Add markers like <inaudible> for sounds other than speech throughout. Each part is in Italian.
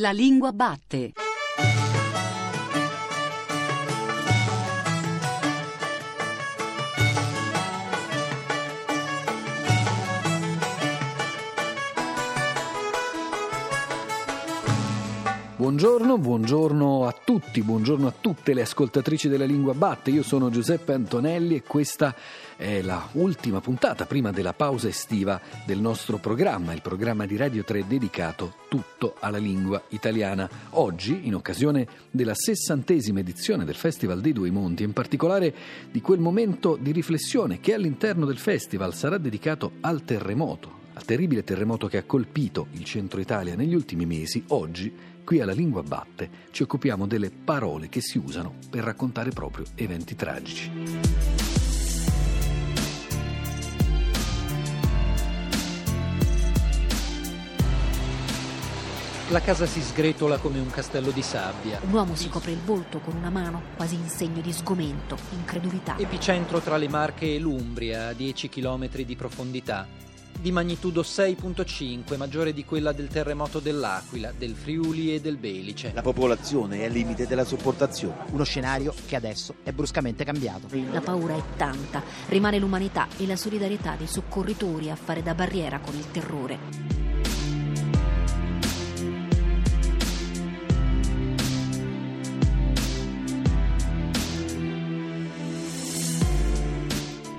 La lingua batte. Buongiorno, buongiorno a tutti, buongiorno a tutte le ascoltatrici della Lingua Batte. Io sono Giuseppe Antonelli e questa è la ultima puntata prima della pausa estiva del nostro programma, il programma di Radio 3 dedicato tutto alla lingua italiana. Oggi, in occasione della sessantesima edizione del Festival dei Due Monti, in particolare di quel momento di riflessione che all'interno del festival sarà dedicato al terremoto, al terribile terremoto che ha colpito il centro Italia negli ultimi mesi, oggi Qui alla Lingua Batte ci occupiamo delle parole che si usano per raccontare proprio eventi tragici. La casa si sgretola come un castello di sabbia. Un uomo si copre il volto con una mano, quasi in segno di sgomento, incredulità. Epicentro tra le Marche e l'Umbria, a 10 km di profondità di magnitudo 6.5, maggiore di quella del terremoto dell'Aquila, del Friuli e del Belice. La popolazione è al limite della sopportazione. Uno scenario che adesso è bruscamente cambiato. La paura è tanta, rimane l'umanità e la solidarietà dei soccorritori a fare da barriera con il terrore.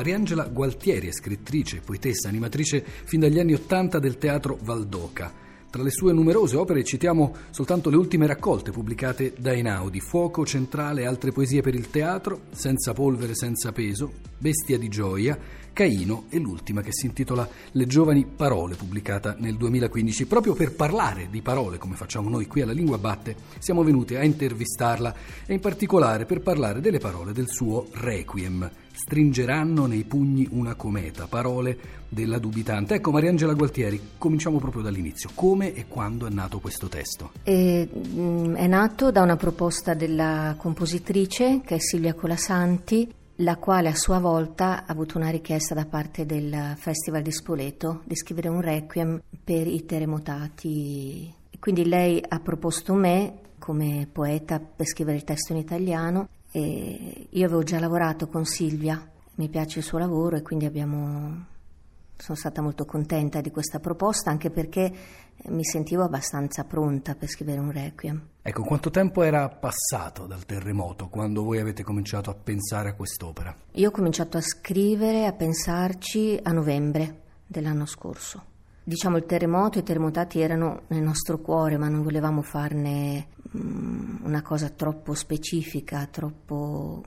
Mariangela Gualtieri è scrittrice, poetessa, animatrice fin dagli anni Ottanta del teatro Valdoca. Tra le sue numerose opere citiamo soltanto le ultime raccolte pubblicate da Einaudi, Fuoco centrale e altre poesie per il teatro, Senza polvere, senza peso, Bestia di gioia, Caino e l'ultima che si intitola Le giovani parole, pubblicata nel 2015. Proprio per parlare di parole, come facciamo noi qui alla Lingua Batte, siamo venuti a intervistarla e in particolare per parlare delle parole del suo Requiem. Stringeranno nei pugni una cometa, parole della dubitante. Ecco, Mariangela Gualtieri, cominciamo proprio dall'inizio. Come e quando è nato questo testo? E, mm, è nato da una proposta della compositrice, che è Silvia Colasanti, la quale a sua volta ha avuto una richiesta da parte del Festival di Spoleto di scrivere un requiem per i terremotati. Quindi lei ha proposto me come poeta per scrivere il testo in italiano e io avevo già lavorato con Silvia, mi piace il suo lavoro e quindi abbiamo sono stata molto contenta di questa proposta anche perché mi sentivo abbastanza pronta per scrivere un requiem. Ecco, quanto tempo era passato dal terremoto quando voi avete cominciato a pensare a quest'opera? Io ho cominciato a scrivere, a pensarci a novembre dell'anno scorso. Diciamo il terremoto, i terremotati erano nel nostro cuore, ma non volevamo farne una cosa troppo specifica, troppo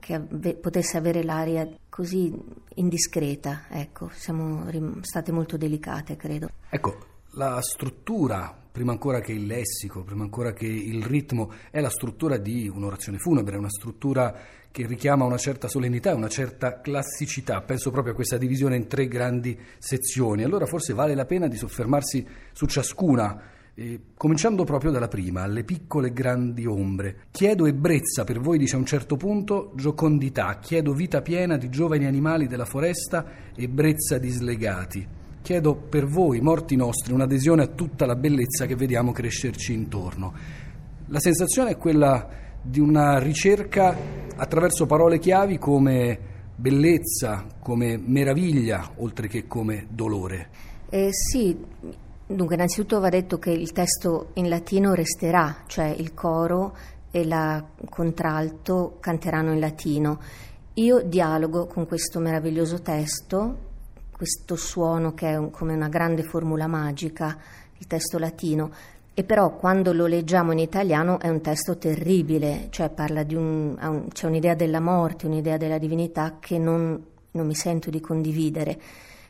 che ave- potesse avere l'aria così indiscreta. Ecco, siamo rim- state molto delicate, credo. Ecco, la struttura, prima ancora che il lessico, prima ancora che il ritmo, è la struttura di un'orazione funebre, una struttura che richiama una certa solennità una certa classicità. Penso proprio a questa divisione in tre grandi sezioni. Allora forse vale la pena di soffermarsi su ciascuna, eh, cominciando proprio dalla prima, alle piccole e grandi ombre. Chiedo ebbrezza per voi, dice a un certo punto, giocondità. Chiedo vita piena di giovani animali della foresta, ebbrezza di slegati. Chiedo per voi, morti nostri, un'adesione a tutta la bellezza che vediamo crescerci intorno. La sensazione è quella di una ricerca attraverso parole chiavi come bellezza, come meraviglia, oltre che come dolore. Eh, sì, dunque innanzitutto va detto che il testo in latino resterà, cioè il coro e la contralto canteranno in latino. Io dialogo con questo meraviglioso testo, questo suono che è un, come una grande formula magica, il testo latino, e però quando lo leggiamo in italiano è un testo terribile, cioè parla di un, un c'è un'idea della morte, un'idea della divinità che non, non mi sento di condividere.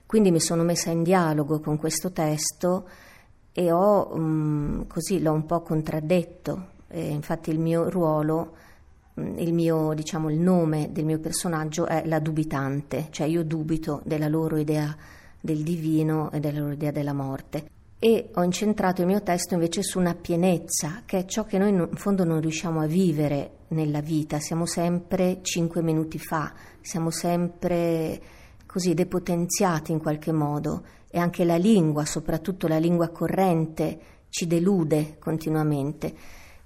Quindi mi sono messa in dialogo con questo testo e ho, um, così l'ho un po' contraddetto. E infatti il mio ruolo, mm, il mio, diciamo, il nome del mio personaggio è la dubitante, cioè io dubito della loro idea del divino e della loro idea della morte e ho incentrato il mio testo invece su una pienezza, che è ciò che noi in fondo non riusciamo a vivere nella vita, siamo sempre cinque minuti fa, siamo sempre così depotenziati in qualche modo e anche la lingua, soprattutto la lingua corrente, ci delude continuamente.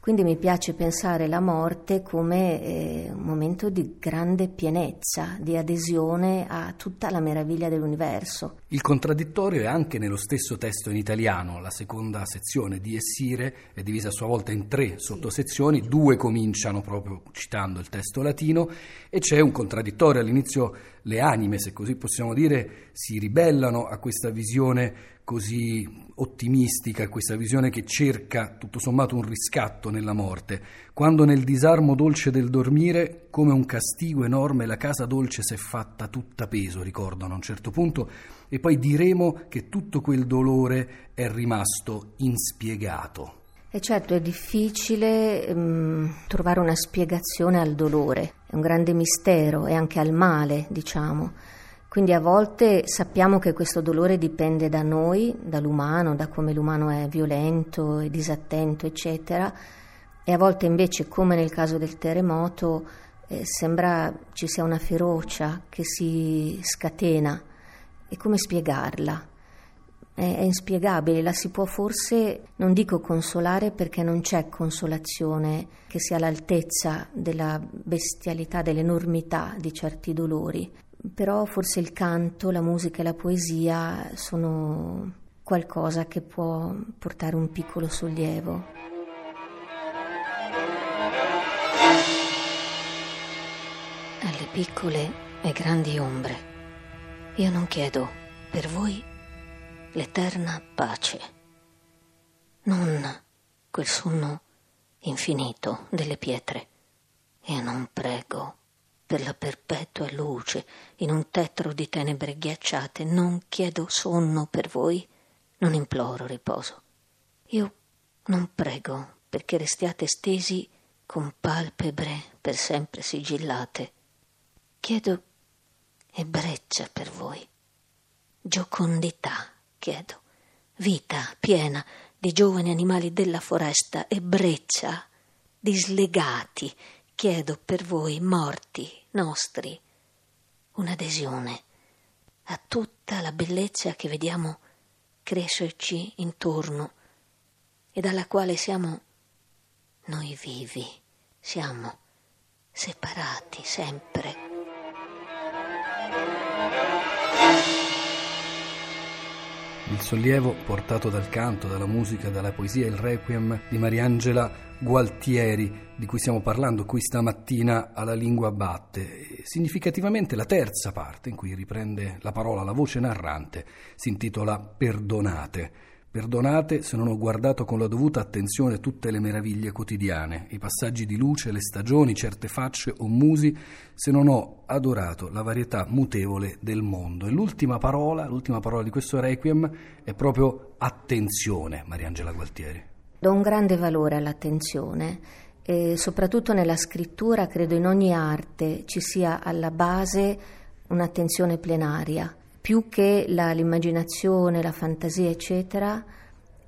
Quindi mi piace pensare la morte come eh, un momento di grande pienezza, di adesione a tutta la meraviglia dell'universo. Il contraddittorio è anche nello stesso testo in italiano. La seconda sezione di Essire è divisa a sua volta in tre sottosezioni, due cominciano proprio citando il testo latino e c'è un contraddittorio. All'inizio le anime, se così possiamo dire, si ribellano a questa visione così ottimistica, questa visione che cerca tutto sommato un riscatto nella morte, quando nel disarmo dolce del dormire, come un castigo enorme, la casa dolce s'è fatta tutta peso, ricordano a un certo punto, e poi diremo che tutto quel dolore è rimasto inspiegato. E certo è difficile um, trovare una spiegazione al dolore, è un grande mistero e anche al male, diciamo. Quindi a volte sappiamo che questo dolore dipende da noi, dall'umano, da come l'umano è violento e disattento, eccetera, e a volte invece, come nel caso del terremoto, eh, sembra ci sia una ferocia che si scatena. E come spiegarla? È, è inspiegabile, la si può forse, non dico consolare perché non c'è consolazione che sia all'altezza della bestialità, dell'enormità di certi dolori però forse il canto, la musica e la poesia sono qualcosa che può portare un piccolo sollievo. Alle piccole e grandi ombre, io non chiedo per voi l'eterna pace, non quel sonno infinito delle pietre. Io non prego per la perpetua luce in un tetro di tenebre ghiacciate. Non chiedo sonno per voi, non imploro riposo. Io non prego perché restiate stesi con palpebre per sempre sigillate. Chiedo ebbrezza per voi, giocondità chiedo, vita piena di giovani animali della foresta, ebbrezza, dislegati, chiedo per voi morti nostri un'adesione a tutta la bellezza che vediamo crescerci intorno e dalla quale siamo noi vivi, siamo separati sempre. Il sollievo portato dal canto, dalla musica, dalla poesia, il requiem di Mariangela Gualtieri, di cui stiamo parlando qui stamattina alla Lingua Batte. Significativamente la terza parte, in cui riprende la parola, la voce narrante, si intitola Perdonate. Perdonate se non ho guardato con la dovuta attenzione tutte le meraviglie quotidiane, i passaggi di luce, le stagioni, certe facce o musi, se non ho adorato la varietà mutevole del mondo. E l'ultima parola, l'ultima parola di questo requiem è proprio attenzione, Mariangela Gualtieri. Do un grande valore all'attenzione e soprattutto nella scrittura, credo in ogni arte ci sia alla base un'attenzione plenaria più che la, l'immaginazione, la fantasia, eccetera,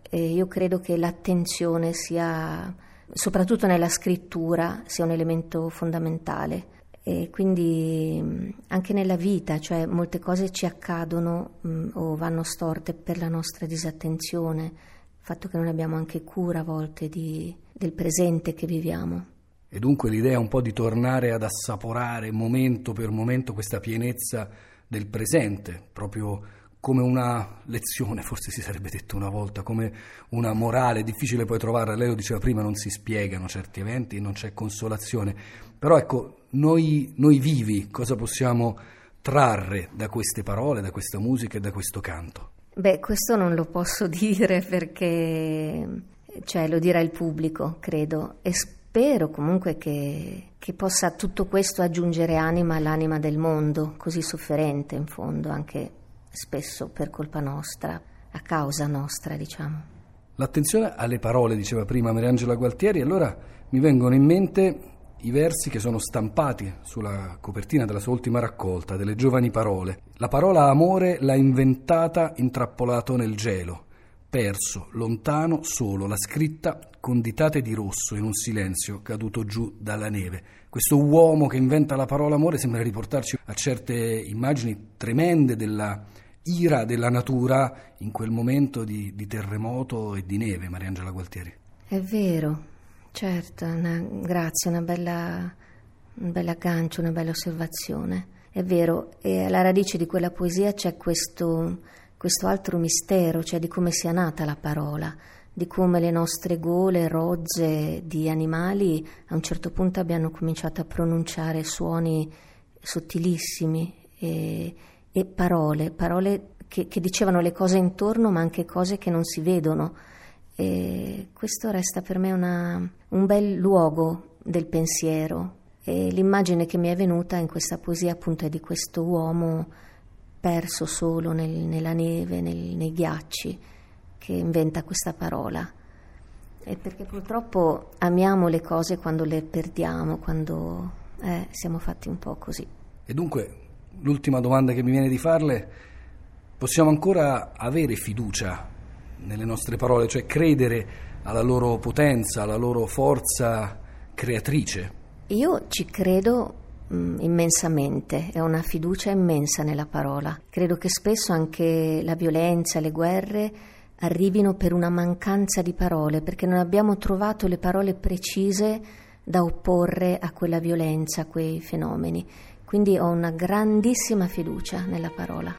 eh, io credo che l'attenzione sia, soprattutto nella scrittura, sia un elemento fondamentale. E quindi anche nella vita, cioè molte cose ci accadono mh, o vanno storte per la nostra disattenzione, il fatto che non abbiamo anche cura a volte di, del presente che viviamo. E dunque l'idea è un po' di tornare ad assaporare momento per momento questa pienezza del presente, proprio come una lezione, forse si sarebbe detto una volta, come una morale, difficile poi trovarla, lei lo diceva prima, non si spiegano certi eventi, non c'è consolazione, però ecco, noi, noi vivi cosa possiamo trarre da queste parole, da questa musica e da questo canto? Beh, questo non lo posso <laughs> dire perché cioè, lo dirà il pubblico, credo, e spero comunque che, che, possa tutto questo aggiungere anima all'anima del mondo, così sofferente in fondo, anche spesso per colpa nostra, a causa nostra, diciamo. L'attenzione alle parole, diceva prima Mariangela Gualtieri, allora mi vengono in mente i versi che sono stampati sulla copertina della sua ultima raccolta, delle giovani parole. La parola amore l'ha inventata intrappolato nel gelo perso, lontano, solo, la scritta con ditate di rosso in un silenzio caduto giù dalla neve. Questo uomo che inventa la parola amore sembra riportarci a certe immagini tremende della ira della natura in quel momento di, di terremoto e di neve, Mariangela Gualtieri. È vero, certo, una, grazie, una bella, un bel aggancio, una bella osservazione. È vero, e alla radice di quella poesia c'è questo, questo altro mistero, cioè di come sia nata la parola, di come le nostre gole rozze di animali a un certo punto abbiano cominciato a pronunciare suoni sottilissimi e, e parole, parole che, che, dicevano le cose intorno ma anche cose che non si vedono. E questo resta per me una, un bel luogo del pensiero e l'immagine che mi è venuta in questa poesia appunto è di questo uomo perso solo nel, nella neve, nel, nei ghiacci, che inventa questa parola. E perché purtroppo amiamo le cose quando le perdiamo, quando eh, siamo fatti un po' così. E dunque, l'ultima domanda che mi viene di farle, possiamo ancora avere fiducia nelle nostre parole, cioè credere alla loro potenza, alla loro forza creatrice? Io ci credo mm, immensamente, è una fiducia immensa nella parola. Credo che spesso anche la violenza, le guerre arrivino per una mancanza di parole, perché non abbiamo trovato le parole precise da opporre a quella violenza, a quei fenomeni. Quindi ho una grandissima fiducia nella parola.